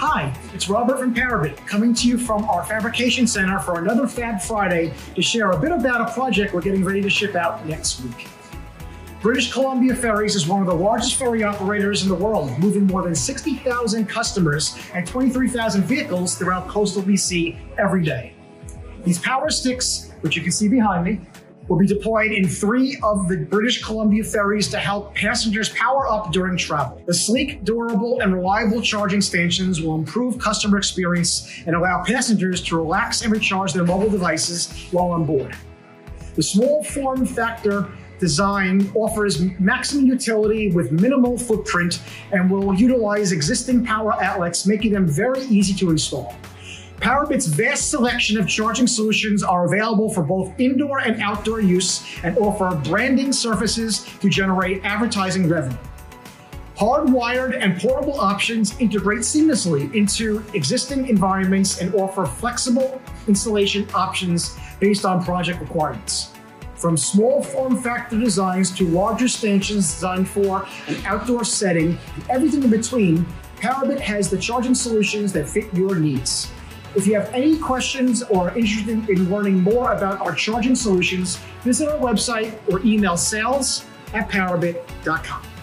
Hi, it's Robert from Parabit coming to you from our fabrication center for another Fab Friday to share a bit about a project we're getting ready to ship out next week. British Columbia Ferries is one of the largest ferry operators in the world, moving more than 60,000 customers and 23,000 vehicles throughout coastal BC every day. These Power Stiks, which you can see behind me, will be deployed in three of the British Columbia ferries to help passengers power up during travel. The sleek, durable, and reliable charging stations will improve customer experience and allow passengers to relax and recharge their mobile devices while on board. The small form factor design offers maximum utility with minimal footprint and will utilize existing power outlets, making them very easy to install. Parabit's vast selection of charging solutions are available for both indoor and outdoor use and offer branding services to generate advertising revenue. Hardwired and portable options integrate seamlessly into existing environments and offer flexible installation options based on project requirements. From small form factor designs to larger stations designed for an outdoor setting and everything in between, Parabit has the charging solutions that fit your needs. If you have any questions or are interested in learning more about our charging solutions, visit our website or email sales at parabit.com.